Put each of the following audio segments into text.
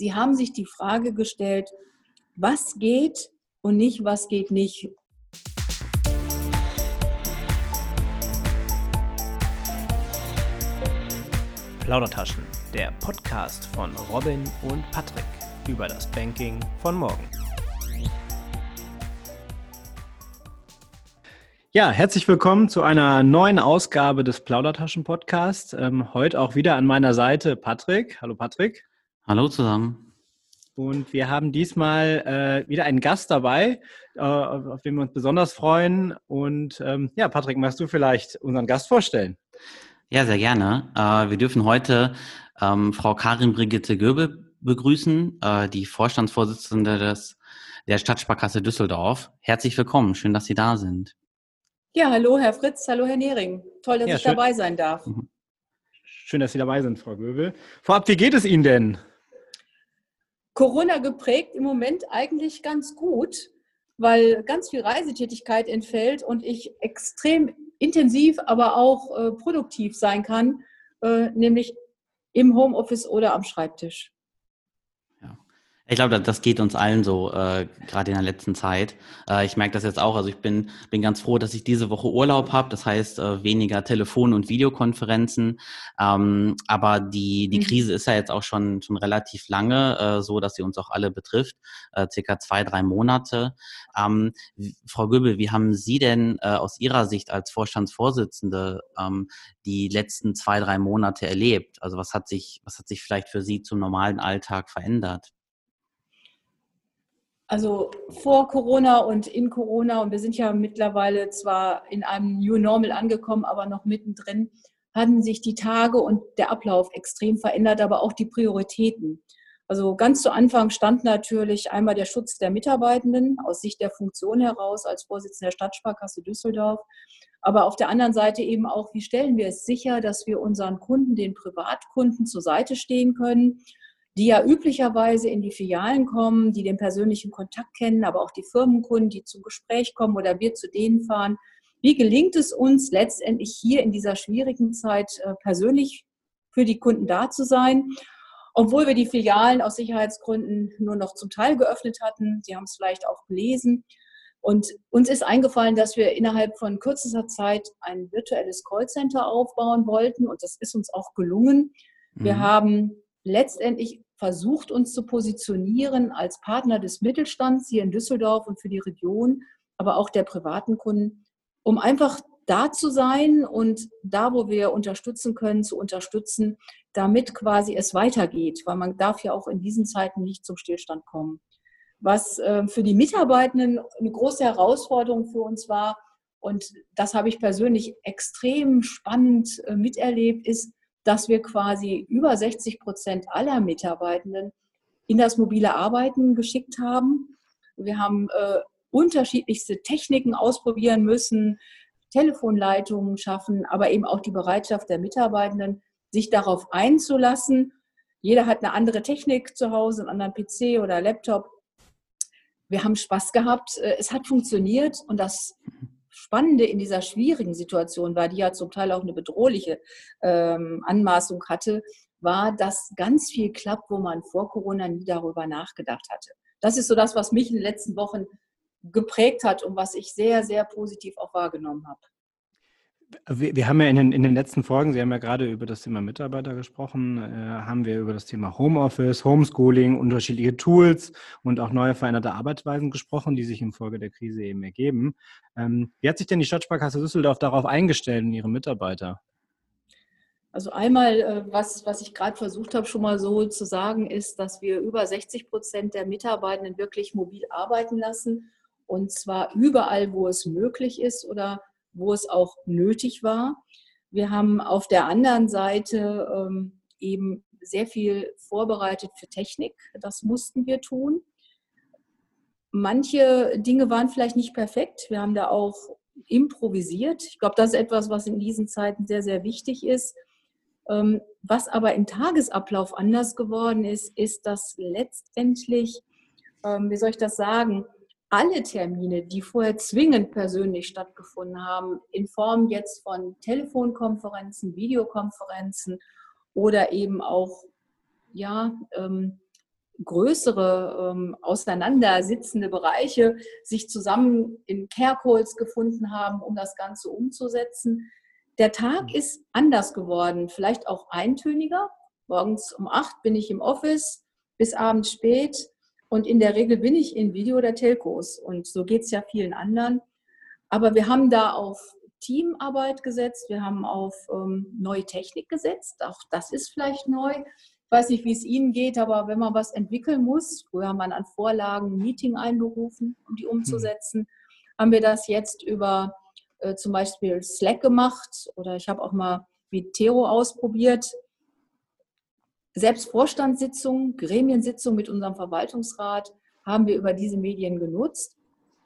Sie haben sich die Frage gestellt, was geht und nicht, was geht nicht. Plaudertaschen, der Podcast von Robin und Patrick über das Banking von morgen. Ja, herzlich willkommen zu einer neuen Ausgabe des Plaudertaschen-Podcasts. Ähm, heute auch wieder an meiner Seite Patrick. Hallo Patrick. Hallo zusammen. Und wir haben diesmal äh, wieder einen Gast dabei, äh, auf den wir uns besonders freuen. Und ähm, ja, Patrick, magst du vielleicht unseren Gast vorstellen? Ja, sehr gerne. Äh, wir dürfen heute ähm, Frau Karin Brigitte Göbel begrüßen, äh, die Vorstandsvorsitzende des, der Stadtsparkasse Düsseldorf. Herzlich willkommen, schön, dass Sie da sind. Ja, hallo Herr Fritz, hallo Herr Nehring. Toll, dass ja, ich schön. dabei sein darf. Mhm. Schön, dass Sie dabei sind, Frau Göbel. Vorab, wie geht es Ihnen denn? Corona geprägt im Moment eigentlich ganz gut, weil ganz viel Reisetätigkeit entfällt und ich extrem intensiv, aber auch äh, produktiv sein kann, äh, nämlich im Homeoffice oder am Schreibtisch. Ich glaube, das geht uns allen so, äh, gerade in der letzten Zeit. Äh, ich merke das jetzt auch. Also ich bin, bin ganz froh, dass ich diese Woche Urlaub habe. Das heißt, äh, weniger Telefon- und Videokonferenzen. Ähm, aber die, die mhm. Krise ist ja jetzt auch schon, schon relativ lange, äh, so dass sie uns auch alle betrifft. Äh, circa zwei, drei Monate. Ähm, Frau Göbel, wie haben Sie denn äh, aus Ihrer Sicht als Vorstandsvorsitzende ähm, die letzten zwei, drei Monate erlebt? Also was hat sich, was hat sich vielleicht für Sie zum normalen Alltag verändert? Also vor Corona und in Corona, und wir sind ja mittlerweile zwar in einem New Normal angekommen, aber noch mittendrin, hatten sich die Tage und der Ablauf extrem verändert, aber auch die Prioritäten. Also ganz zu Anfang stand natürlich einmal der Schutz der Mitarbeitenden aus Sicht der Funktion heraus als Vorsitzender der Stadtsparkasse Düsseldorf. Aber auf der anderen Seite eben auch, wie stellen wir es sicher, dass wir unseren Kunden, den Privatkunden zur Seite stehen können die ja üblicherweise in die Filialen kommen, die den persönlichen Kontakt kennen, aber auch die Firmenkunden, die zum Gespräch kommen oder wir zu denen fahren. Wie gelingt es uns letztendlich hier in dieser schwierigen Zeit äh, persönlich für die Kunden da zu sein? Obwohl wir die Filialen aus Sicherheitsgründen nur noch zum Teil geöffnet hatten. Sie haben es vielleicht auch gelesen. Und uns ist eingefallen, dass wir innerhalb von kürzester Zeit ein virtuelles Callcenter aufbauen wollten. Und das ist uns auch gelungen. Wir mhm. haben letztendlich versucht, uns zu positionieren als Partner des Mittelstands hier in Düsseldorf und für die Region, aber auch der privaten Kunden, um einfach da zu sein und da, wo wir unterstützen können, zu unterstützen, damit quasi es weitergeht, weil man darf ja auch in diesen Zeiten nicht zum Stillstand kommen. Was äh, für die Mitarbeitenden eine große Herausforderung für uns war, und das habe ich persönlich extrem spannend äh, miterlebt, ist, dass wir quasi über 60 Prozent aller Mitarbeitenden in das mobile Arbeiten geschickt haben. Wir haben äh, unterschiedlichste Techniken ausprobieren müssen, Telefonleitungen schaffen, aber eben auch die Bereitschaft der Mitarbeitenden, sich darauf einzulassen. Jeder hat eine andere Technik zu Hause, einen anderen PC oder Laptop. Wir haben Spaß gehabt. Äh, es hat funktioniert und das Spannende in dieser schwierigen Situation war, die ja zum Teil auch eine bedrohliche ähm, Anmaßung hatte, war, dass ganz viel klappt, wo man vor Corona nie darüber nachgedacht hatte. Das ist so das, was mich in den letzten Wochen geprägt hat und was ich sehr, sehr positiv auch wahrgenommen habe. Wir, wir, haben ja in den, in den letzten Folgen, Sie haben ja gerade über das Thema Mitarbeiter gesprochen, äh, haben wir über das Thema Homeoffice, Homeschooling, unterschiedliche Tools und auch neue veränderte Arbeitsweisen gesprochen, die sich infolge der Krise eben ergeben. Ähm, wie hat sich denn die Stadtsparkasse Düsseldorf darauf eingestellt und ihre Mitarbeiter? Also einmal, äh, was, was ich gerade versucht habe, schon mal so zu sagen, ist, dass wir über 60 Prozent der Mitarbeitenden wirklich mobil arbeiten lassen und zwar überall, wo es möglich ist oder wo es auch nötig war. Wir haben auf der anderen Seite ähm, eben sehr viel vorbereitet für Technik. Das mussten wir tun. Manche Dinge waren vielleicht nicht perfekt. Wir haben da auch improvisiert. Ich glaube, das ist etwas, was in diesen Zeiten sehr, sehr wichtig ist. Ähm, was aber im Tagesablauf anders geworden ist, ist, dass letztendlich, ähm, wie soll ich das sagen, alle Termine, die vorher zwingend persönlich stattgefunden haben, in Form jetzt von Telefonkonferenzen, Videokonferenzen oder eben auch ja, ähm, größere ähm, auseinandersitzende Bereiche sich zusammen in Care-Calls gefunden haben, um das Ganze umzusetzen. Der Tag mhm. ist anders geworden, vielleicht auch eintöniger. Morgens um acht bin ich im Office bis abends spät und in der Regel bin ich in Video- oder Telcos und so geht es ja vielen anderen. Aber wir haben da auf Teamarbeit gesetzt, wir haben auf ähm, neue Technik gesetzt, auch das ist vielleicht neu. Ich weiß nicht, wie es Ihnen geht, aber wenn man was entwickeln muss, früher haben man an Vorlagen ein Meeting einberufen, um die umzusetzen, mhm. haben wir das jetzt über äh, zum Beispiel Slack gemacht oder ich habe auch mal Vitero ausprobiert. Selbst Vorstandssitzungen, Gremiensitzungen mit unserem Verwaltungsrat haben wir über diese Medien genutzt.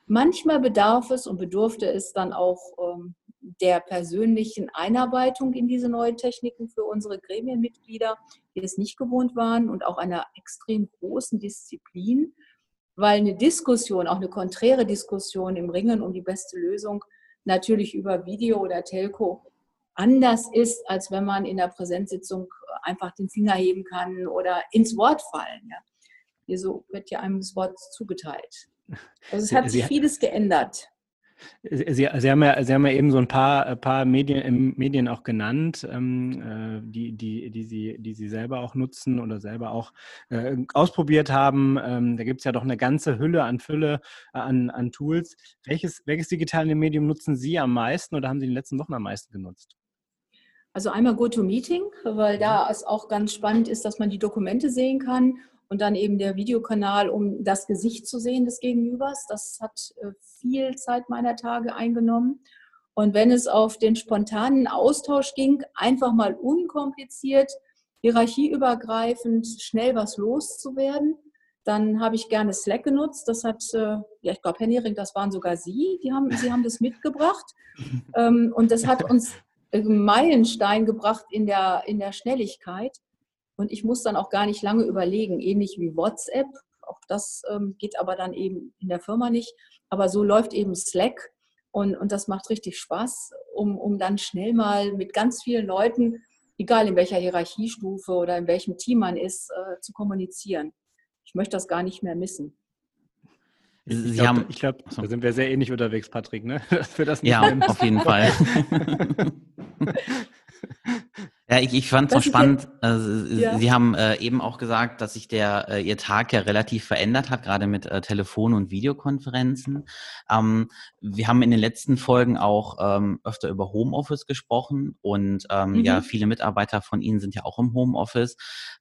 Manchmal bedarf es und bedurfte es dann auch ähm, der persönlichen Einarbeitung in diese neuen Techniken für unsere Gremienmitglieder, die es nicht gewohnt waren und auch einer extrem großen Disziplin, weil eine Diskussion, auch eine konträre Diskussion im Ringen um die beste Lösung natürlich über Video oder Telco anders ist, als wenn man in der Präsenzsitzung einfach den Finger heben kann oder ins Wort fallen. Ja. Hier so wird ja einem das Wort zugeteilt. Also es hat sich vieles geändert. Sie, Sie, haben ja, Sie haben ja eben so ein paar, äh, paar Medien, Medien auch genannt, ähm, äh, die, die, die, Sie, die Sie selber auch nutzen oder selber auch äh, ausprobiert haben. Ähm, da gibt es ja doch eine ganze Hülle an Fülle äh, an, an Tools. Welches, welches digitale Medium nutzen Sie am meisten oder haben Sie in den letzten Wochen am meisten genutzt? Also einmal GoToMeeting, weil da mhm. es auch ganz spannend ist, dass man die Dokumente sehen kann und dann eben der Videokanal, um das Gesicht zu sehen des Gegenübers. Das hat äh, viel Zeit meiner Tage eingenommen. Und wenn es auf den spontanen Austausch ging, einfach mal unkompliziert, hierarchieübergreifend, schnell was loszuwerden, dann habe ich gerne Slack genutzt. Das hat, äh, ja, ich glaube, Herr Nehring, das waren sogar Sie, die haben, Sie haben das mitgebracht. Ähm, und das hat uns Meilenstein gebracht in der, in der Schnelligkeit. Und ich muss dann auch gar nicht lange überlegen, ähnlich wie WhatsApp. Auch das ähm, geht aber dann eben in der Firma nicht. Aber so läuft eben Slack und, und das macht richtig Spaß, um, um dann schnell mal mit ganz vielen Leuten, egal in welcher Hierarchiestufe oder in welchem Team man ist, äh, zu kommunizieren. Ich möchte das gar nicht mehr missen. Ich glaube, glaub, da sind wir sehr ähnlich unterwegs, Patrick, ne? Dass wir das nicht ja, auf jeden Fall. Ja, ich, ich fand es auch spannend. Also, ja. Sie haben äh, eben auch gesagt, dass sich der äh, Ihr Tag ja relativ verändert hat, gerade mit äh, Telefon- und Videokonferenzen. Ähm, wir haben in den letzten Folgen auch ähm, öfter über Homeoffice gesprochen und ähm, mhm. ja, viele Mitarbeiter von Ihnen sind ja auch im Homeoffice.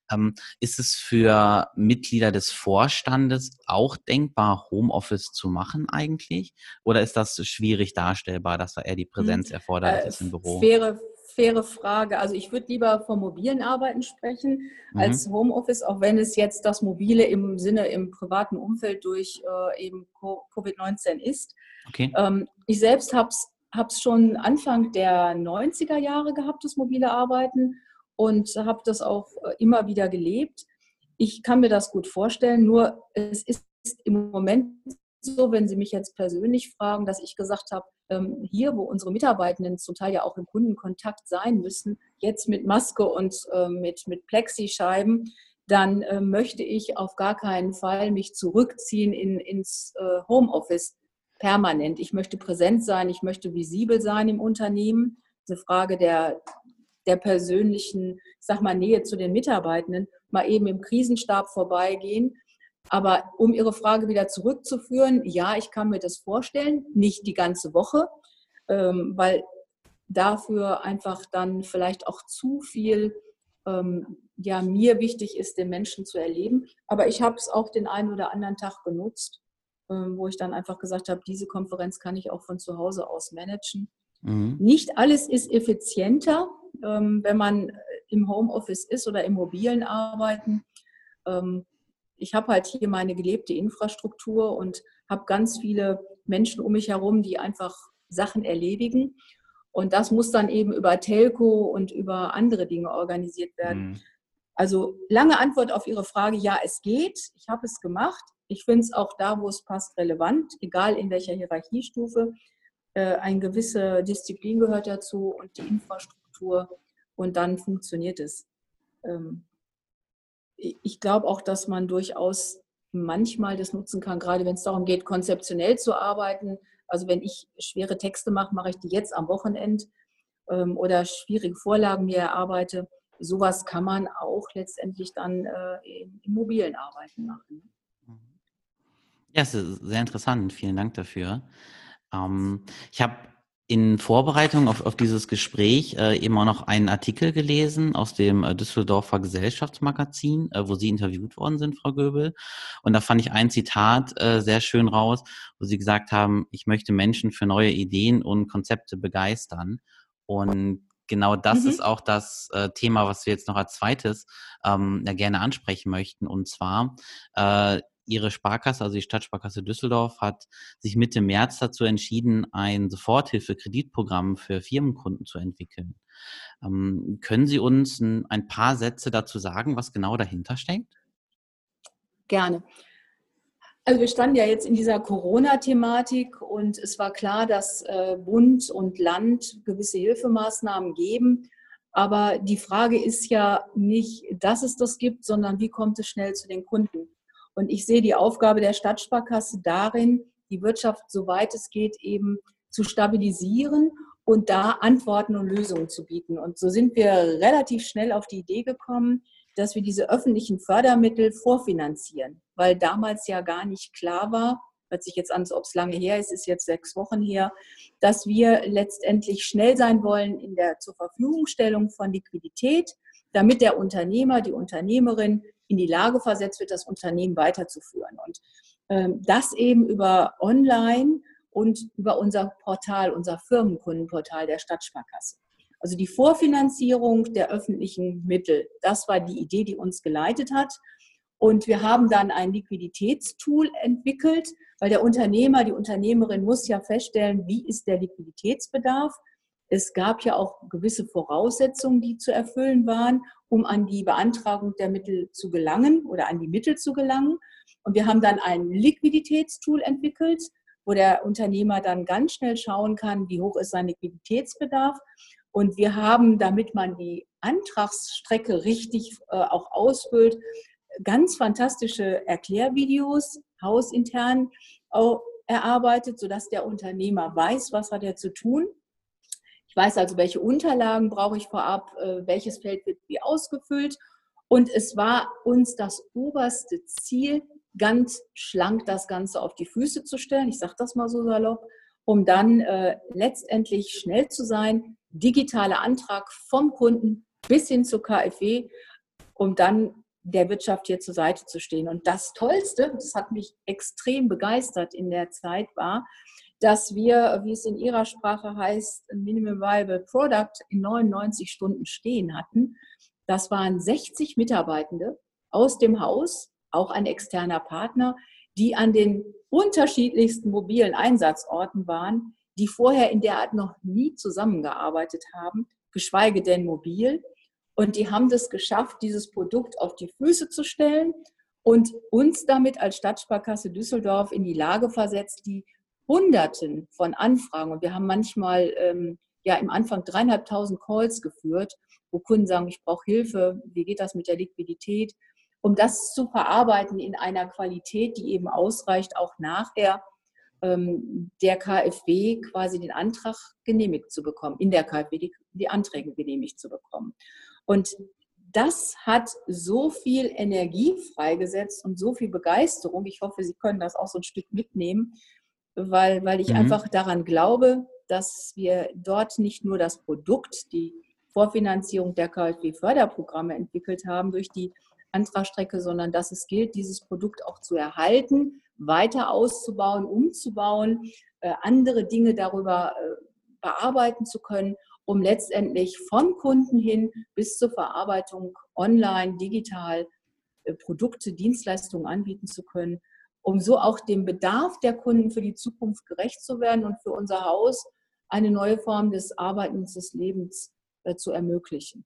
Ähm, ist es für Mitglieder des Vorstandes auch denkbar, Homeoffice zu machen eigentlich? Oder ist das schwierig darstellbar, dass da eher die Präsenz mhm. erforderlich äh, ist im Büro? Wäre faire Frage. Also ich würde lieber vom mobilen Arbeiten sprechen mhm. als Homeoffice, auch wenn es jetzt das mobile im Sinne im privaten Umfeld durch äh, eben Covid-19 ist. Okay. Ähm, ich selbst habe es schon Anfang der 90er Jahre gehabt, das mobile Arbeiten, und habe das auch äh, immer wieder gelebt. Ich kann mir das gut vorstellen, nur es ist im Moment so, wenn Sie mich jetzt persönlich fragen, dass ich gesagt habe, ähm, hier, wo unsere Mitarbeitenden zum Teil ja auch im Kundenkontakt sein müssen, jetzt mit Maske und ähm, mit, mit Plexischeiben, dann äh, möchte ich auf gar keinen Fall mich zurückziehen in, ins äh, Homeoffice permanent. Ich möchte präsent sein, ich möchte visibel sein im Unternehmen. Diese Frage der, der persönlichen, ich sag mal, Nähe zu den Mitarbeitenden, mal eben im Krisenstab vorbeigehen aber um Ihre Frage wieder zurückzuführen, ja, ich kann mir das vorstellen, nicht die ganze Woche, ähm, weil dafür einfach dann vielleicht auch zu viel ähm, ja, mir wichtig ist, den Menschen zu erleben. Aber ich habe es auch den einen oder anderen Tag genutzt, ähm, wo ich dann einfach gesagt habe, diese Konferenz kann ich auch von zu Hause aus managen. Mhm. Nicht alles ist effizienter, wenn man im Homeoffice ist oder im mobilen Arbeiten ich habe halt hier meine gelebte Infrastruktur und habe ganz viele Menschen um mich herum, die einfach Sachen erledigen. Und das muss dann eben über Telco und über andere Dinge organisiert werden. Mhm. Also lange Antwort auf Ihre Frage, ja, es geht. Ich habe es gemacht. Ich finde es auch da, wo es passt, relevant, egal in welcher Hierarchiestufe. Äh, eine gewisse Disziplin gehört dazu und die Infrastruktur und dann funktioniert es. Ähm, ich glaube auch, dass man durchaus manchmal das nutzen kann, gerade wenn es darum geht, konzeptionell zu arbeiten. Also wenn ich schwere Texte mache, mache ich die jetzt am Wochenende ähm, oder schwierige Vorlagen mir erarbeite. Sowas kann man auch letztendlich dann äh, im, mobilen Arbeiten machen. Ja, es ist sehr interessant. Vielen Dank dafür. Ähm, ich habe in Vorbereitung auf, auf dieses Gespräch äh, eben auch noch einen Artikel gelesen aus dem äh, Düsseldorfer Gesellschaftsmagazin, äh, wo Sie interviewt worden sind, Frau Göbel. Und da fand ich ein Zitat äh, sehr schön raus, wo Sie gesagt haben, ich möchte Menschen für neue Ideen und Konzepte begeistern. Und genau das mhm. ist auch das äh, Thema, was wir jetzt noch als zweites ähm, ja, gerne ansprechen möchten. Und zwar äh, Ihre Sparkasse, also die Stadtsparkasse Düsseldorf, hat sich Mitte März dazu entschieden, ein Soforthilfe-Kreditprogramm für Firmenkunden zu entwickeln. Ähm, können Sie uns ein, paar Sätze dazu sagen, was genau dahinter steckt? Gerne. Also wir standen ja jetzt in dieser Corona-Thematik und es war klar, dass äh, Bund und Land gewisse Hilfemaßnahmen geben. Aber die Frage ist ja nicht, dass es das gibt, sondern wie kommt es schnell zu den Kunden? Und ich sehe die Aufgabe der Stadtsparkasse darin, die Wirtschaft, soweit es geht, eben zu stabilisieren und da Antworten und Lösungen zu bieten. Und so sind wir relativ schnell auf die Idee gekommen, dass wir diese öffentlichen Fördermittel vorfinanzieren, weil damals ja gar nicht klar war, hört sich jetzt an, als ob es lange her ist, ist jetzt sechs Wochen her, dass wir letztendlich schnell sein wollen in der zur Verfügungstellung von Liquidität, damit der Unternehmer, die Unternehmerin in die Lage versetzt wird, das Unternehmen weiterzuführen. Und ähm, das eben über Online und über unser Portal, unser Firmenkundenportal der Stadtsparkasse. Also die Vorfinanzierung der öffentlichen Mittel, das war die Idee, die uns geleitet hat. Und wir haben dann ein Liquiditätstool entwickelt, weil der Unternehmer, die Unternehmerin muss ja feststellen, wie ist der Liquiditätsbedarf. Es gab ja auch gewisse Voraussetzungen, die zu erfüllen waren, um an die Beantragung der Mittel zu gelangen oder an die Mittel zu gelangen. Und wir haben dann ein Liquiditätstool entwickelt, wo der Unternehmer dann ganz schnell schauen kann, wie hoch ist sein Liquiditätsbedarf. Und wir haben, damit man die Antragsstrecke richtig äh, auch ausfüllt, ganz fantastische Erklärvideos hausintern erarbeitet, sodass der Unternehmer weiß, was hat er zu tun ich weiß also, welche Unterlagen brauche ich vorab, äh, welches Feld wird wie ausgefüllt. Und es war uns das oberste Ziel, ganz schlank das Ganze auf die Füße zu stellen. Ich sage das mal so salopp, um dann äh, letztendlich schnell zu sein, digitaler Antrag vom Kunden bis hin zur KfW, um dann der Wirtschaft hier zur Seite zu stehen. Und das Tollste, das hat mich extrem begeistert in der Zeit, war, dass wir, wie es in Ihrer Sprache heißt, ein Minimum Viable Product in 99 Stunden stehen hatten. Das waren 60 Mitarbeitende aus dem Haus, auch ein externer Partner, die an den unterschiedlichsten mobilen Einsatzorten waren, die vorher in der Art noch nie zusammengearbeitet haben, geschweige denn mobil. Und die haben das geschafft, dieses Produkt auf die Füße zu stellen und uns damit als Stadtsparkasse Düsseldorf in die Lage versetzt, die Hunderten von Anfragen und wir haben manchmal ähm, ja im Anfang dreieinhalbtausend Calls geführt, wo Kunden sagen, ich brauche Hilfe, wie geht das mit der Liquidität, um das zu verarbeiten in einer Qualität, die eben ausreicht, auch nachher ähm, der KfW quasi den Antrag genehmigt zu bekommen, in der KfW die, die Anträge genehmigt zu bekommen. Und das hat so viel Energie freigesetzt und so viel Begeisterung. Ich hoffe, Sie können das auch so ein Stück mitnehmen, weil, weil ich mhm. einfach daran glaube, dass wir dort nicht nur das Produkt, die Vorfinanzierung der KfW-Förderprogramme entwickelt haben durch die Antragstrecke, sondern dass es gilt, dieses Produkt auch zu erhalten, weiter auszubauen, umzubauen, äh, andere Dinge darüber äh, bearbeiten zu können, um letztendlich vom Kunden hin bis zur Verarbeitung online, digital äh, Produkte, Dienstleistungen anbieten zu können um so auch dem Bedarf der Kunden für die Zukunft gerecht zu werden und für unser Haus eine neue Form des Arbeitens, des Lebens äh, zu ermöglichen.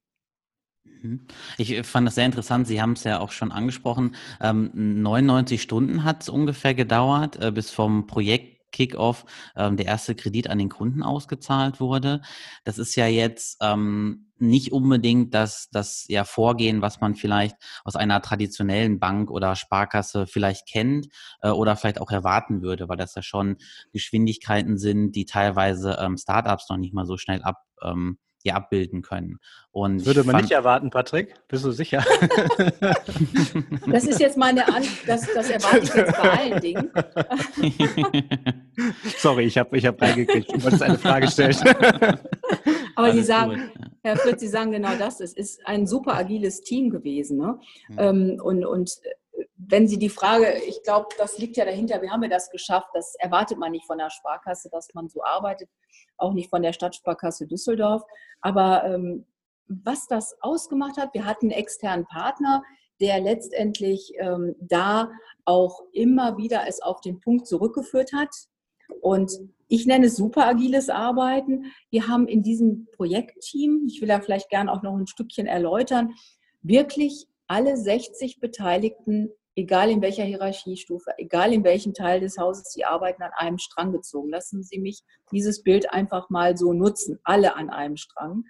Mhm. Ich äh, fand das sehr interessant. Sie haben es ja auch schon angesprochen. Ähm, 99 Stunden hat es ungefähr gedauert, äh, bis vom Projekt Kickoff ähm, der erste Kredit an den Kunden ausgezahlt wurde. Das ist ja jetzt ähm, nicht unbedingt das, das ja Vorgehen, was man vielleicht aus einer traditionellen Bank oder Sparkasse vielleicht kennt äh, oder vielleicht auch erwarten würde, weil das ja schon Geschwindigkeiten sind, die teilweise ähm, Startups noch nicht mal so schnell ab, ähm, ja, abbilden können. Und das würde man nicht erwarten, Patrick. Bist du sicher? das ist jetzt meine Antwort, das, das erwarte ich jetzt bei allen Dingen. Sorry, ich habe ich hab reingekriegt. Du wolltest eine Frage stellen. Aber Sie sagen, gut. Herr Fritz, Sie sagen genau das. Es ist ein super agiles Team gewesen. Ne? Mhm. Und, und wenn Sie die Frage, ich glaube, das liegt ja dahinter, wie haben wir das geschafft? Das erwartet man nicht von der Sparkasse, dass man so arbeitet, auch nicht von der Stadtsparkasse Düsseldorf. Aber ähm, was das ausgemacht hat, wir hatten einen externen Partner, der letztendlich ähm, da auch immer wieder es auf den Punkt zurückgeführt hat. Und ich nenne es super agiles Arbeiten. Wir haben in diesem Projektteam, ich will da vielleicht gerne auch noch ein Stückchen erläutern, wirklich alle 60 Beteiligten, egal in welcher Hierarchiestufe, egal in welchem Teil des Hauses sie arbeiten, an einem Strang gezogen. Lassen Sie mich dieses Bild einfach mal so nutzen, alle an einem Strang.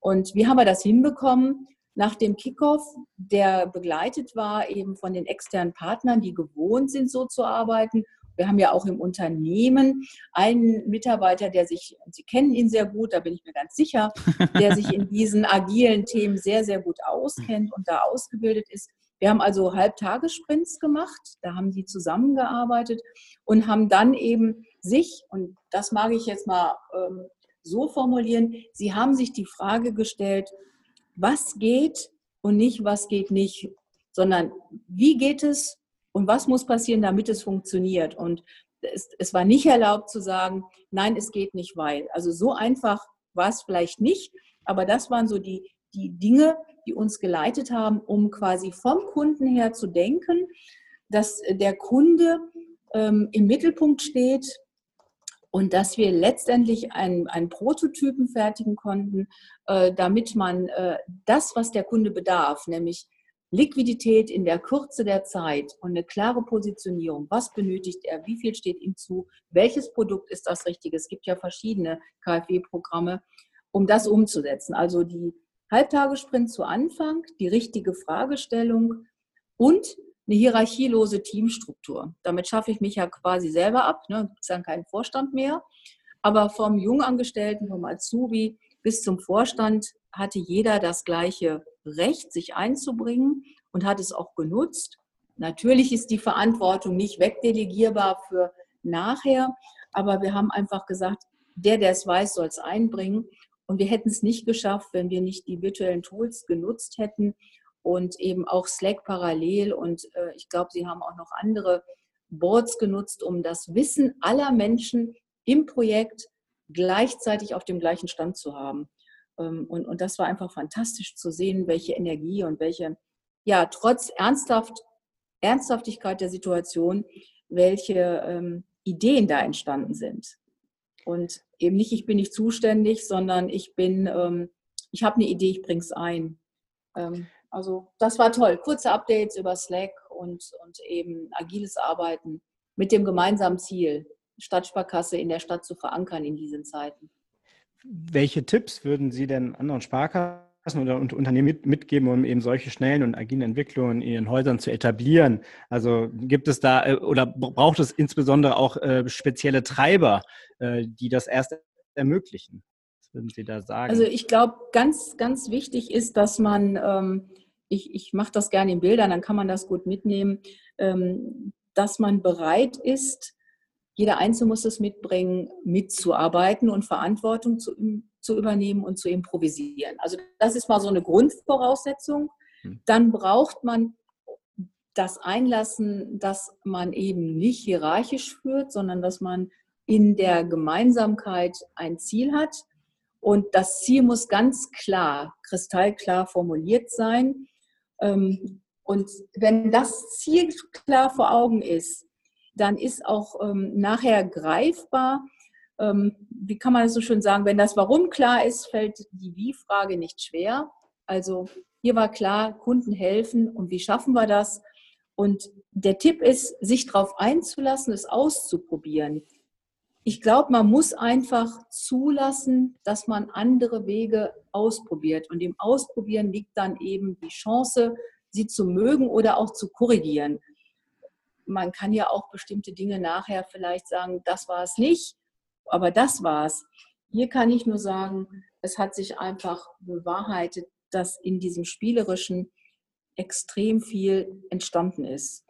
Und wie haben wir das hinbekommen? Nach dem Kickoff, der begleitet war eben von den externen Partnern, die gewohnt sind, so zu arbeiten wir haben ja auch im Unternehmen einen Mitarbeiter, der sich, Sie kennen ihn sehr gut, da bin ich mir ganz sicher, der sich in diesen agilen Themen sehr, sehr gut auskennt und da ausgebildet ist. Wir haben also Halbtagessprints gemacht, da haben die zusammengearbeitet und haben dann eben sich, und das mag ich jetzt mal ähm, so formulieren, sie haben sich die Frage gestellt, was geht und nicht, was geht nicht, sondern wie geht es und was muss passieren, damit es funktioniert. Und es, es war nicht erlaubt zu sagen, nein, es geht nicht, weil. Also so einfach war es vielleicht nicht, aber das waren so die, die Dinge, die uns geleitet haben, um quasi vom Kunden her zu denken, dass der Kunde ähm, im Mittelpunkt steht und dass wir letztendlich einen, einen Prototypen fertigen konnten, äh, damit man äh, das, was der Kunde bedarf, nämlich Liquidität in der Kürze der Zeit und eine klare Positionierung. Was benötigt er? Wie viel steht ihm zu? Welches Produkt ist das Richtige? Es gibt ja verschiedene KfW-Programme, um das umzusetzen. Also die Halbtagessprint zu Anfang, die richtige Fragestellung und eine hierarchielose Teamstruktur. Damit schaffe ich mich ja quasi selber ab. Ne? Es ist dann kein Vorstand mehr. Aber vom Jungangestellten, vom Azubi bis zum Vorstand hatte jeder das gleiche Recht, sich einzubringen und hat es auch genutzt. Natürlich ist die Verantwortung nicht wegdelegierbar für nachher, aber wir haben einfach gesagt, der, der es weiß, soll es einbringen. Und wir hätten es nicht geschafft, wenn wir nicht die virtuellen Tools genutzt hätten und eben auch Slack parallel. Und äh, ich glaube, Sie haben auch noch andere Boards genutzt, um das Wissen aller Menschen im Projekt gleichzeitig auf dem gleichen Stand zu haben. Ähm, und, und das war einfach fantastisch zu sehen, welche Energie und welche, ja, trotz ernsthaft, Ernsthaftigkeit der Situation, welche ähm, Ideen da entstanden sind. Und eben nicht, ich bin nicht zuständig, sondern ich bin, ähm, ich habe eine Idee, ich bringe es ein. Ähm, also das war toll. Kurze Updates über Slack und, und eben agiles Arbeiten mit dem gemeinsamen Ziel, Stadtsparkasse in der Stadt zu verankern in diesen Zeiten. Welche Tipps würden Sie denn anderen Sparkassen oder Unternehmen mitgeben, um eben solche schnellen und agilen Entwicklungen in ihren Häusern zu etablieren? Also gibt es da äh, oder braucht es insbesondere auch äh, spezielle Treiber, äh, die das erst ermöglichen? Was würden Sie da sagen? Also ich glaube, ganz, ganz wichtig ist, dass man, ähm, ich, ich mache das gerne in Bildern, dann kann man das gut mitnehmen, ähm, dass man bereit ist, jeder Einzelne muss es mitbringen, mitzuarbeiten und Verantwortung zu, zu übernehmen und zu improvisieren. Also das ist mal so eine Grundvoraussetzung. Hm. Dann braucht man das Einlassen, dass man eben nicht hierarchisch führt, sondern dass man in der Gemeinsamkeit ein Ziel hat. Und das Ziel muss ganz klar, kristallklar formuliert sein. Ähm, und wenn das Ziel klar vor Augen ist, dann ist auch ähm, nachher greifbar, ähm, wie kann man das so schön sagen, wenn das Warum klar ist, fällt die Wie-Frage nicht schwer. Also hier war klar, Kunden helfen und wie schaffen wir das? Und der Tipp ist, sich darauf einzulassen, es auszuprobieren. ich glaube, man muss einfach zulassen, dass man andere Wege ausprobiert. Und im Ausprobieren liegt dann eben die Chance, sie zu mögen oder auch zu korrigieren. Man kann ja auch bestimmte Dinge nachher vielleicht sagen, das war es nicht, aber das war es. Hier kann ich nur sagen, es hat sich einfach bewahrheitet, dass in diesem Spielerischen extrem viel entstanden ist.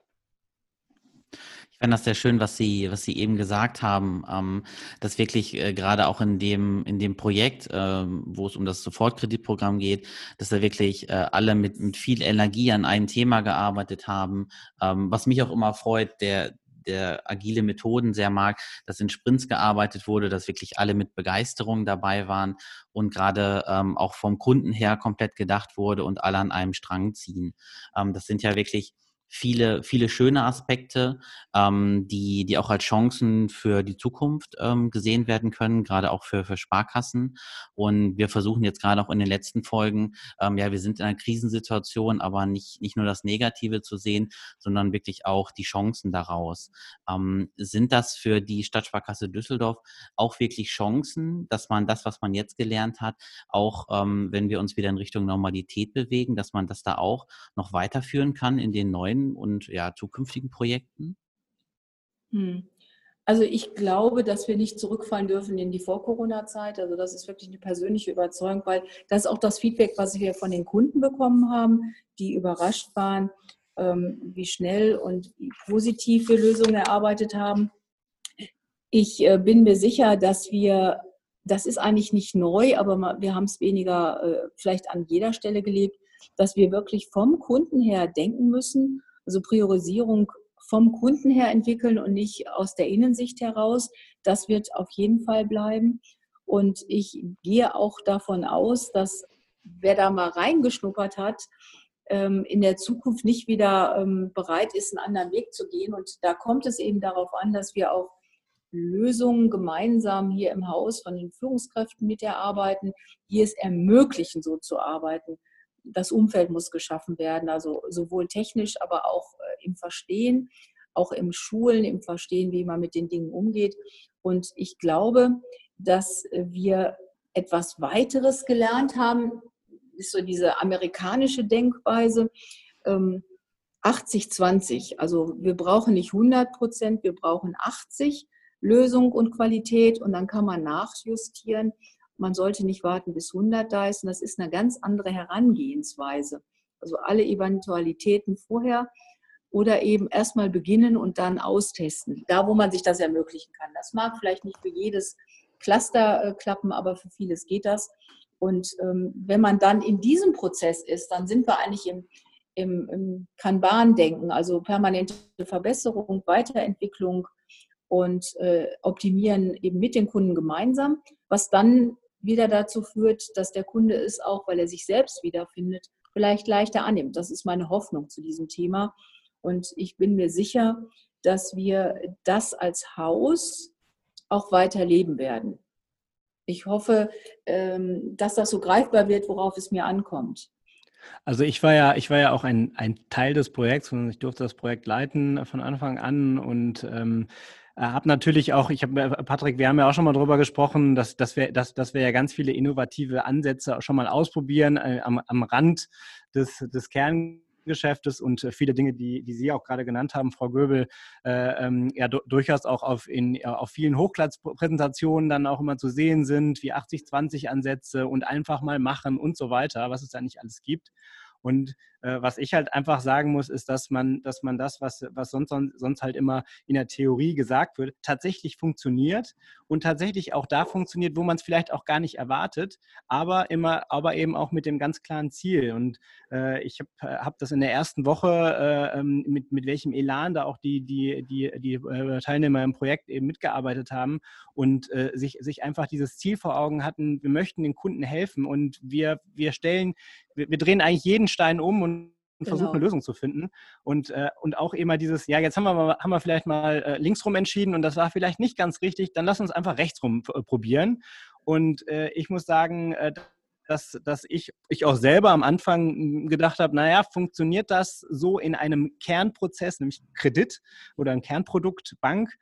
Ich fand das sehr schön, was Sie, was Sie eben gesagt haben, ähm, dass wirklich äh, gerade auch in dem, in dem Projekt, ähm, wo es um das Sofortkreditprogramm geht, dass da wirklich äh, alle mit, mit viel Energie an einem Thema gearbeitet haben. Ähm, was mich auch immer freut, der, der agile Methoden sehr mag, dass in Sprints gearbeitet wurde, dass wirklich alle mit Begeisterung dabei waren und gerade ähm, auch vom Kunden her komplett gedacht wurde und alle an einem Strang ziehen. Ähm, das sind ja wirklich viele, viele schöne Aspekte, ähm, die, die auch als Chancen für die Zukunft ähm, gesehen werden können, gerade auch für, für Sparkassen. Und wir versuchen jetzt gerade auch in den letzten Folgen, ähm, ja, wir sind in einer Krisensituation, aber nicht, nicht nur das Negative zu sehen, sondern wirklich auch die Chancen daraus. Ähm, sind das für die Stadtsparkasse Düsseldorf auch wirklich Chancen, dass man das, was man jetzt gelernt hat, auch ähm, wenn wir uns wieder in Richtung Normalität bewegen, dass man das da auch noch weiterführen kann in den neuen neuen und ja, zukünftigen Projekten? Hm. Also ich glaube, dass wir nicht zurückfallen dürfen in die Vor-Corona-Zeit. Also das ist wirklich eine persönliche Überzeugung, weil das ist auch das Feedback, was wir von den Kunden bekommen haben, die überrascht waren, ähm, wie schnell und wie positiv wir Lösungen erarbeitet haben. Ich äh, bin mir sicher, dass wir, das ist eigentlich nicht neu, aber wir haben es weniger äh, vielleicht an jeder Stelle gelebt, dass wir wirklich vom Kunden her denken müssen also Priorisierung vom Kunden her entwickeln und nicht aus der Innensicht heraus. Das wird auf jeden Fall bleiben. Und ich gehe auch davon aus, dass wer da mal reingeschnuppert hat, ähm, in der Zukunft nicht wieder ähm, bereit ist, einen anderen Weg zu gehen. Und da kommt es eben darauf an, dass wir auch Lösungen gemeinsam hier im Haus von den Führungskräften mit erarbeiten, die es ermöglichen, so zu arbeiten das Umfeld muss geschaffen werden, also sowohl technisch, aber auch äh, im Verstehen, auch im Schulen, im Verstehen, wie man mit den Dingen umgeht. Und ich glaube, dass wir etwas weiteres gelernt haben, ist so diese amerikanische Denkweise. 80-20. Ähm, also wir brauchen nicht 100 Prozent, wir brauchen 80 Lösung und Qualität und dann kann man nachjustieren man sollte nicht warten, bis 100 da ist. Und das ist eine ganz andere Herangehensweise. Also alle Eventualitäten vorher oder eben erstmal beginnen und dann austesten, da wo man sich das ermöglichen kann. Das mag vielleicht nicht für jedes Cluster äh, klappen, aber für vieles geht das. Und ähm, wenn man dann in diesem Prozess ist, dann sind wir eigentlich im, im, im Kanban-Denken, also permanente Verbesserung, Weiterentwicklung und äh, optimieren eben mit den Kunden gemeinsam, was dann wieder dazu führt, dass der Kunde es auch, weil er sich selbst wiederfindet, vielleicht leichter annimmt. Das ist meine Hoffnung zu diesem Thema. Und ich bin mir sicher, dass wir das als Haus auch weiter leben werden. Ich hoffe, ähm, dass das so greifbar wird, worauf es mir ankommt. Also ich war ja, ich war ja auch ein, ein Teil des Projekts und ich durfte das Projekt leiten von Anfang an und ähm, äh, habe natürlich auch, ich habe, Patrick, wir haben ja auch schon mal drüber gesprochen, dass, dass, wir, dass, dass wir ja ganz viele innovative Ansätze schon mal ausprobieren äh, am, am Rand des, des Kerngeschäftes und äh, viele Dinge, die, die Sie auch gerade genannt haben, Frau Göbel, äh, ähm, ja durchaus auch auf, in, auf vielen Hochglanzpräsentationen dann auch immer zu sehen sind, wie 80-20-Ansätze und einfach mal machen und so weiter, was es da nicht alles gibt. Und äh, was ich halt einfach sagen muss, ist, dass man, dass man das, was, was sonst, sonst halt immer in der Theorie gesagt wird, tatsächlich funktioniert und tatsächlich auch da funktioniert, wo man es vielleicht auch gar nicht erwartet, aber immer, aber eben auch mit dem ganz klaren Ziel. Und äh, ich habe hab das in der ersten Woche, äh, ähm, mit, mit welchem Elan da auch die, die, die, die äh, Teilnehmer im Projekt eben mitgearbeitet haben und äh, sich, sich einfach dieses Ziel vor Augen hatten, wir möchten den Kunden helfen und wir, wir stellen, wir, wir drehen eigentlich jeden Stein um und und versuchen, genau. eine Lösung zu finden. Und, äh, und auch immer dieses, ja, jetzt haben wir, mal, haben wir vielleicht mal äh, linksrum entschieden und das war vielleicht nicht ganz richtig, dann lass uns einfach rechtsrum äh, probieren. Und äh, ich muss sagen, äh, dass, dass ich, ich auch selber am Anfang gedacht habe, naja, funktioniert das so in einem Kernprozess, nämlich Kredit oder ein Kernprodukt, Bank?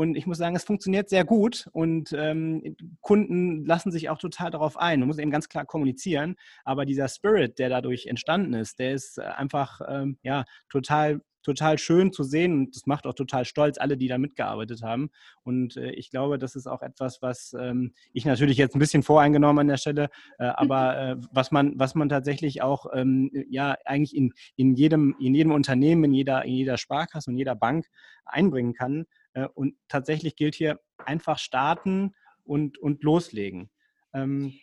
Und ich muss sagen, es funktioniert sehr gut und ähm, Kunden lassen sich auch total darauf ein. Man muss eben ganz klar kommunizieren, aber dieser Spirit, der dadurch entstanden ist, der ist äh, einfach ähm, ja, total total schön zu sehen und das macht auch total stolz, alle, die da mitgearbeitet haben. Und äh, ich glaube, das ist auch etwas, was ähm, ich natürlich jetzt ein bisschen voreingenommen an der Stelle, äh, aber äh, was man, was man tatsächlich auch ähm, ja eigentlich in, in jedem, in jedem Unternehmen, in jeder, in jeder Sparkasse und jeder Bank einbringen kann. Äh, und tatsächlich gilt hier einfach starten und, und loslegen. Ähm,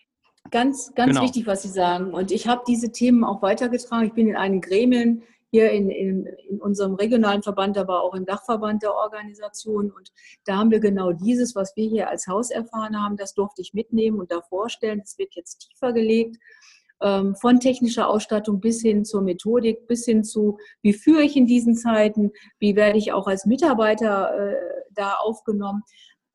Ganz, ganz genau. wichtig, was Sie sagen. Und ich habe diese Themen auch weitergetragen. Ich bin in einen Gremien hier in, in, in unserem regionalen Verband, aber auch im Dachverband der Organisation. Und da haben wir genau dieses, was wir hier als Haus erfahren haben, das durfte ich mitnehmen und da vorstellen. Es wird jetzt tiefer gelegt von technischer Ausstattung bis hin zur Methodik, bis hin zu, wie führe ich in diesen Zeiten, wie werde ich auch als Mitarbeiter äh, da aufgenommen.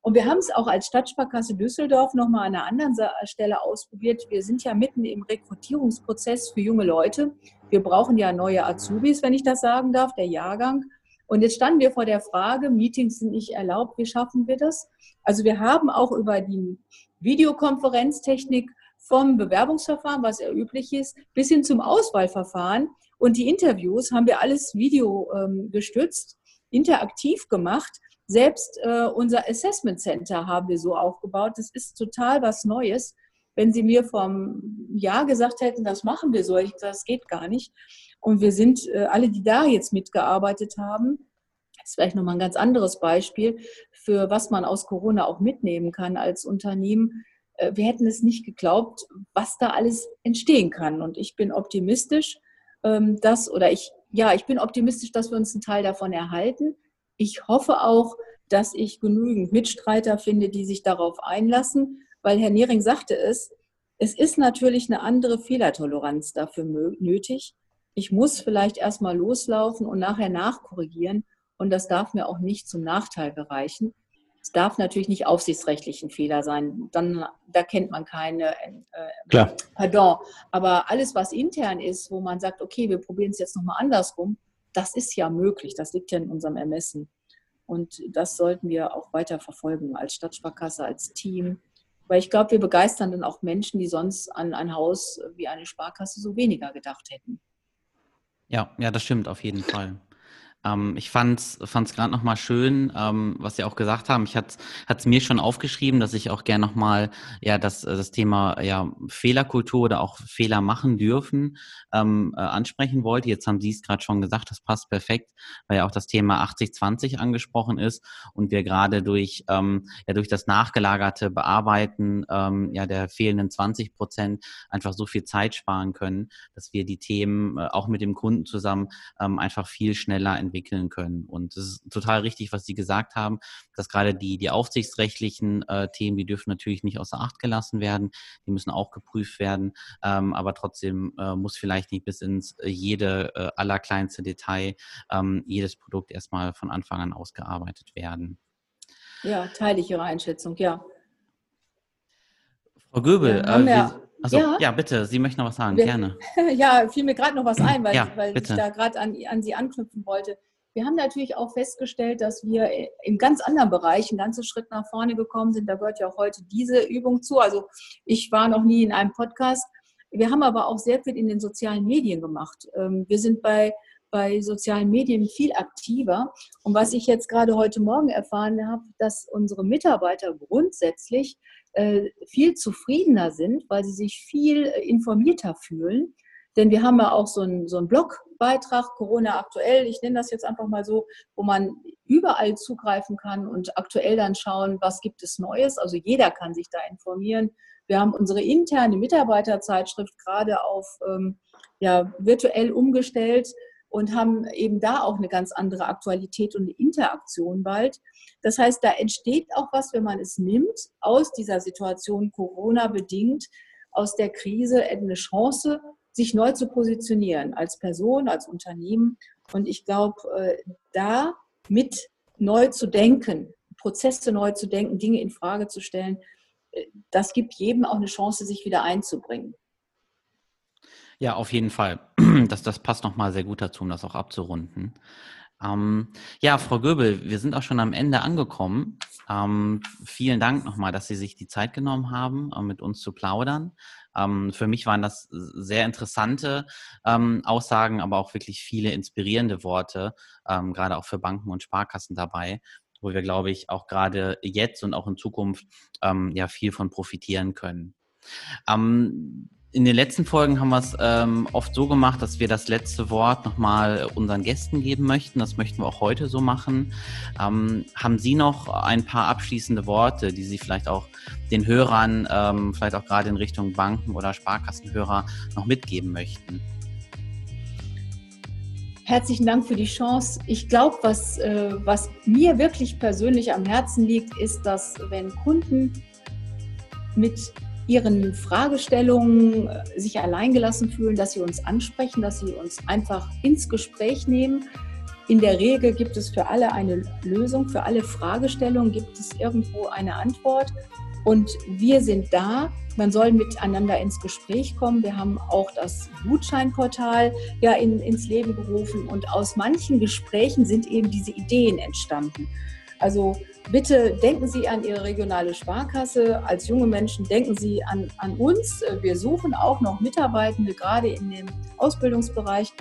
Und wir haben es auch als Stadtsparkasse Düsseldorf nochmal an einer anderen Stelle ausprobiert. Wir sind ja mitten im Rekrutierungsprozess für junge Leute. Wir brauchen ja neue Azubis, wenn ich das sagen darf, der Jahrgang. Und jetzt standen wir vor der Frage, Meetings sind nicht erlaubt, wie schaffen wir das? Also wir haben auch über die Videokonferenztechnik vom Bewerbungsverfahren, was ja üblich ist, bis hin zum Auswahlverfahren und die Interviews haben wir alles Video ähm, gestützt, interaktiv gemacht. Selbst äh, unser Assessment Center haben wir so aufgebaut. Das ist total was Neues. Wenn Sie mir vom Jahr gesagt hätten, das machen wir so, ich das geht gar nicht. Und wir sind äh, alle, die da jetzt mitgearbeitet haben, das ist vielleicht nochmal ein ganz anderes Beispiel für was man aus Corona auch mitnehmen kann als Unternehmen. Äh, wir hätten es nicht geglaubt, was da alles entstehen kann. Und ich bin optimistisch, ähm, dass, oder ich, ja, ich bin optimistisch, dass wir uns einen Teil davon erhalten. Ich hoffe auch, dass ich genügend Mitstreiter finde, die sich darauf einlassen, weil Herr Nehring sagte es, es ist natürlich eine andere Fehlertoleranz dafür nötig. Ich muss vielleicht erstmal loslaufen und nachher nachkorrigieren und das darf mir auch nicht zum Nachteil gereichen. Es darf natürlich nicht aufsichtsrechtlich ein Fehler sein. Dann, da kennt man keine, äh, Klar. Pardon. Aber alles, was intern ist, wo man sagt, okay, wir probieren es jetzt nochmal andersrum, das ist ja möglich. Das liegt ja in unserem Ermessen. Und das sollten wir auch weiter verfolgen als Stadtsparkasse, als Team. Weil ich glaube, wir begeistern dann auch Menschen, die sonst an ein Haus wie eine Sparkasse so weniger gedacht hätten. Ja, ja, das stimmt auf jeden Fall. Ähm, ich fand es gerade nochmal schön, ähm, was Sie auch gesagt haben. Ich hatte es mir schon aufgeschrieben, dass ich auch gerne nochmal ja, das, das Thema ja, Fehlerkultur oder auch Fehler machen dürfen ähm, äh, ansprechen wollte. Jetzt haben Sie es gerade schon gesagt, das passt perfekt, weil ja auch das Thema 80-20 angesprochen ist und wir gerade durch, ähm, ja, durch das nachgelagerte Bearbeiten ähm, ja, der fehlenden 20 Prozent einfach so viel Zeit sparen können, dass wir die Themen äh, auch mit dem Kunden zusammen ähm, einfach viel schneller entwickeln entwickeln können. Und es ist total richtig, was Sie gesagt haben, dass gerade die, die aufsichtsrechtlichen äh, Themen, die dürfen natürlich nicht außer Acht gelassen werden, die müssen auch geprüft werden, ähm, aber trotzdem äh, muss vielleicht nicht bis ins äh, jede äh, allerkleinste Detail ähm, jedes Produkt erstmal von Anfang an ausgearbeitet werden. Ja, teile ich Ihre Einschätzung, ja. Frau Göbel, äh, wir, also, ja. ja, bitte, Sie möchten noch was sagen, wir, gerne. ja, fiel mir gerade noch was ein, weil, ja, weil ich da gerade an, an Sie anknüpfen wollte. Wir haben natürlich auch festgestellt, dass wir in ganz anderen Bereichen einen ganzen Schritt nach vorne gekommen sind. Da gehört ja auch heute diese Übung zu. Also ich war noch nie in einem Podcast. Wir haben aber auch sehr viel in den sozialen Medien gemacht. Ähm, wir sind bei, bei sozialen Medien viel aktiver. Und was ich jetzt gerade heute Morgen erfahren habe, dass unsere Mitarbeiter grundsätzlich viel zufriedener sind, weil sie sich viel äh, informierter fühlen. Denn wir haben ja auch so einen, so einen Blogbeitrag, Corona aktuell, ich nenne das jetzt einfach mal so, wo man überall zugreifen kann und aktuell dann schauen, was gibt es Neues. Also jeder kann sich da informieren. Wir haben unsere interne Mitarbeiterzeitschrift gerade auf ähm, ja, virtuell umgestellt und haben eben da auch eine ganz andere Aktualität und eine Interaktion bald. Das heißt, da entsteht auch was, wenn man es nimmt, aus dieser Situation Corona bedingt, aus der Krise eine Chance, sich neu zu positionieren als Person, als Unternehmen. Und ich glaube, äh, da mit neu zu denken, Prozesse neu zu denken, Dinge in Frage zu stellen, äh, das gibt jedem auch eine Chance, sich wieder einzubringen. Ja, auf jeden Fall. Das, das passt nochmal sehr gut dazu, um das auch abzurunden. Ähm, ja, Frau Göbel, wir sind auch schon am Ende angekommen. Ähm, vielen Dank nochmal, dass Sie sich die Zeit genommen haben, äh, mit uns zu plaudern. Ähm, für mich waren das sehr interessante ähm, Aussagen, aber auch wirklich viele inspirierende Worte, ähm, gerade auch für Banken und Sparkassen dabei, wo wir, glaube ich, auch gerade jetzt und auch in Zukunft ähm, ja viel von profitieren können. Ähm, in den letzten Folgen haben wir es ähm, oft so gemacht, dass wir das letzte Wort nochmal unseren Gästen geben möchten. Das möchten wir auch heute so machen. Ähm, haben Sie noch ein paar abschließende Worte, die Sie vielleicht auch den Hörern, ähm, vielleicht auch gerade in Richtung Banken oder Sparkassenhörer noch mitgeben möchten? Herzlichen Dank für die Chance. Ich glaube, was, äh, was mir wirklich persönlich am Herzen liegt, ist, dass wenn Kunden mit ihren Fragestellungen äh, sich alleingelassen fühlen, dass sie uns ansprechen, dass sie uns einfach ins Gespräch nehmen. In der Regel gibt es für alle eine Lösung, für alle Fragestellungen gibt es irgendwo eine Antwort. Und wir sind da. Man soll miteinander ins Gespräch kommen. Wir haben auch das Gutscheinportal ja in, ins Leben gerufen. Und aus manchen Gesprächen sind eben diese Ideen entstanden. Also bitte denken Sie an Ihre regionale Sparkasse. Als junge Menschen denken Sie an, an uns. Wir suchen auch noch Mitarbeitende, gerade in dem Ausbildungsbereich.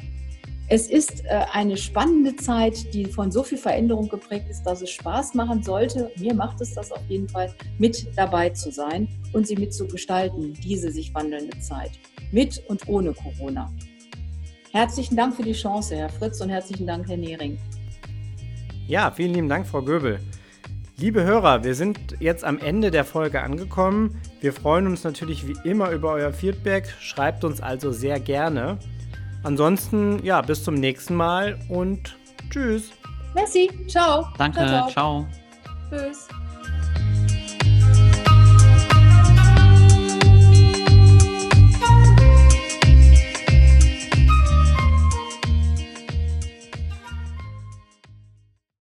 Es ist äh, eine spannende Zeit, die von so viel Veränderung geprägt ist, dass es Spaß machen sollte. Mir macht es das auf jeden Fall, mit dabei zu sein und sie mitzugestalten, diese sich wandelnde Zeit. Mit und ohne Corona. Herzlichen Dank für die Chance, Herr Fritz, und herzlichen Dank, Herr Nehring. Ja, vielen lieben Dank, Frau Göbel. Liebe Hörer, wir sind jetzt am Ende der Folge angekommen. Wir freuen uns natürlich wie immer über euer Feedback. Schreibt uns also sehr gerne. Ansonsten, ja, bis zum nächsten Mal und tschüss. Merci, ciao. Danke, ciao. ciao. ciao. Tschüss.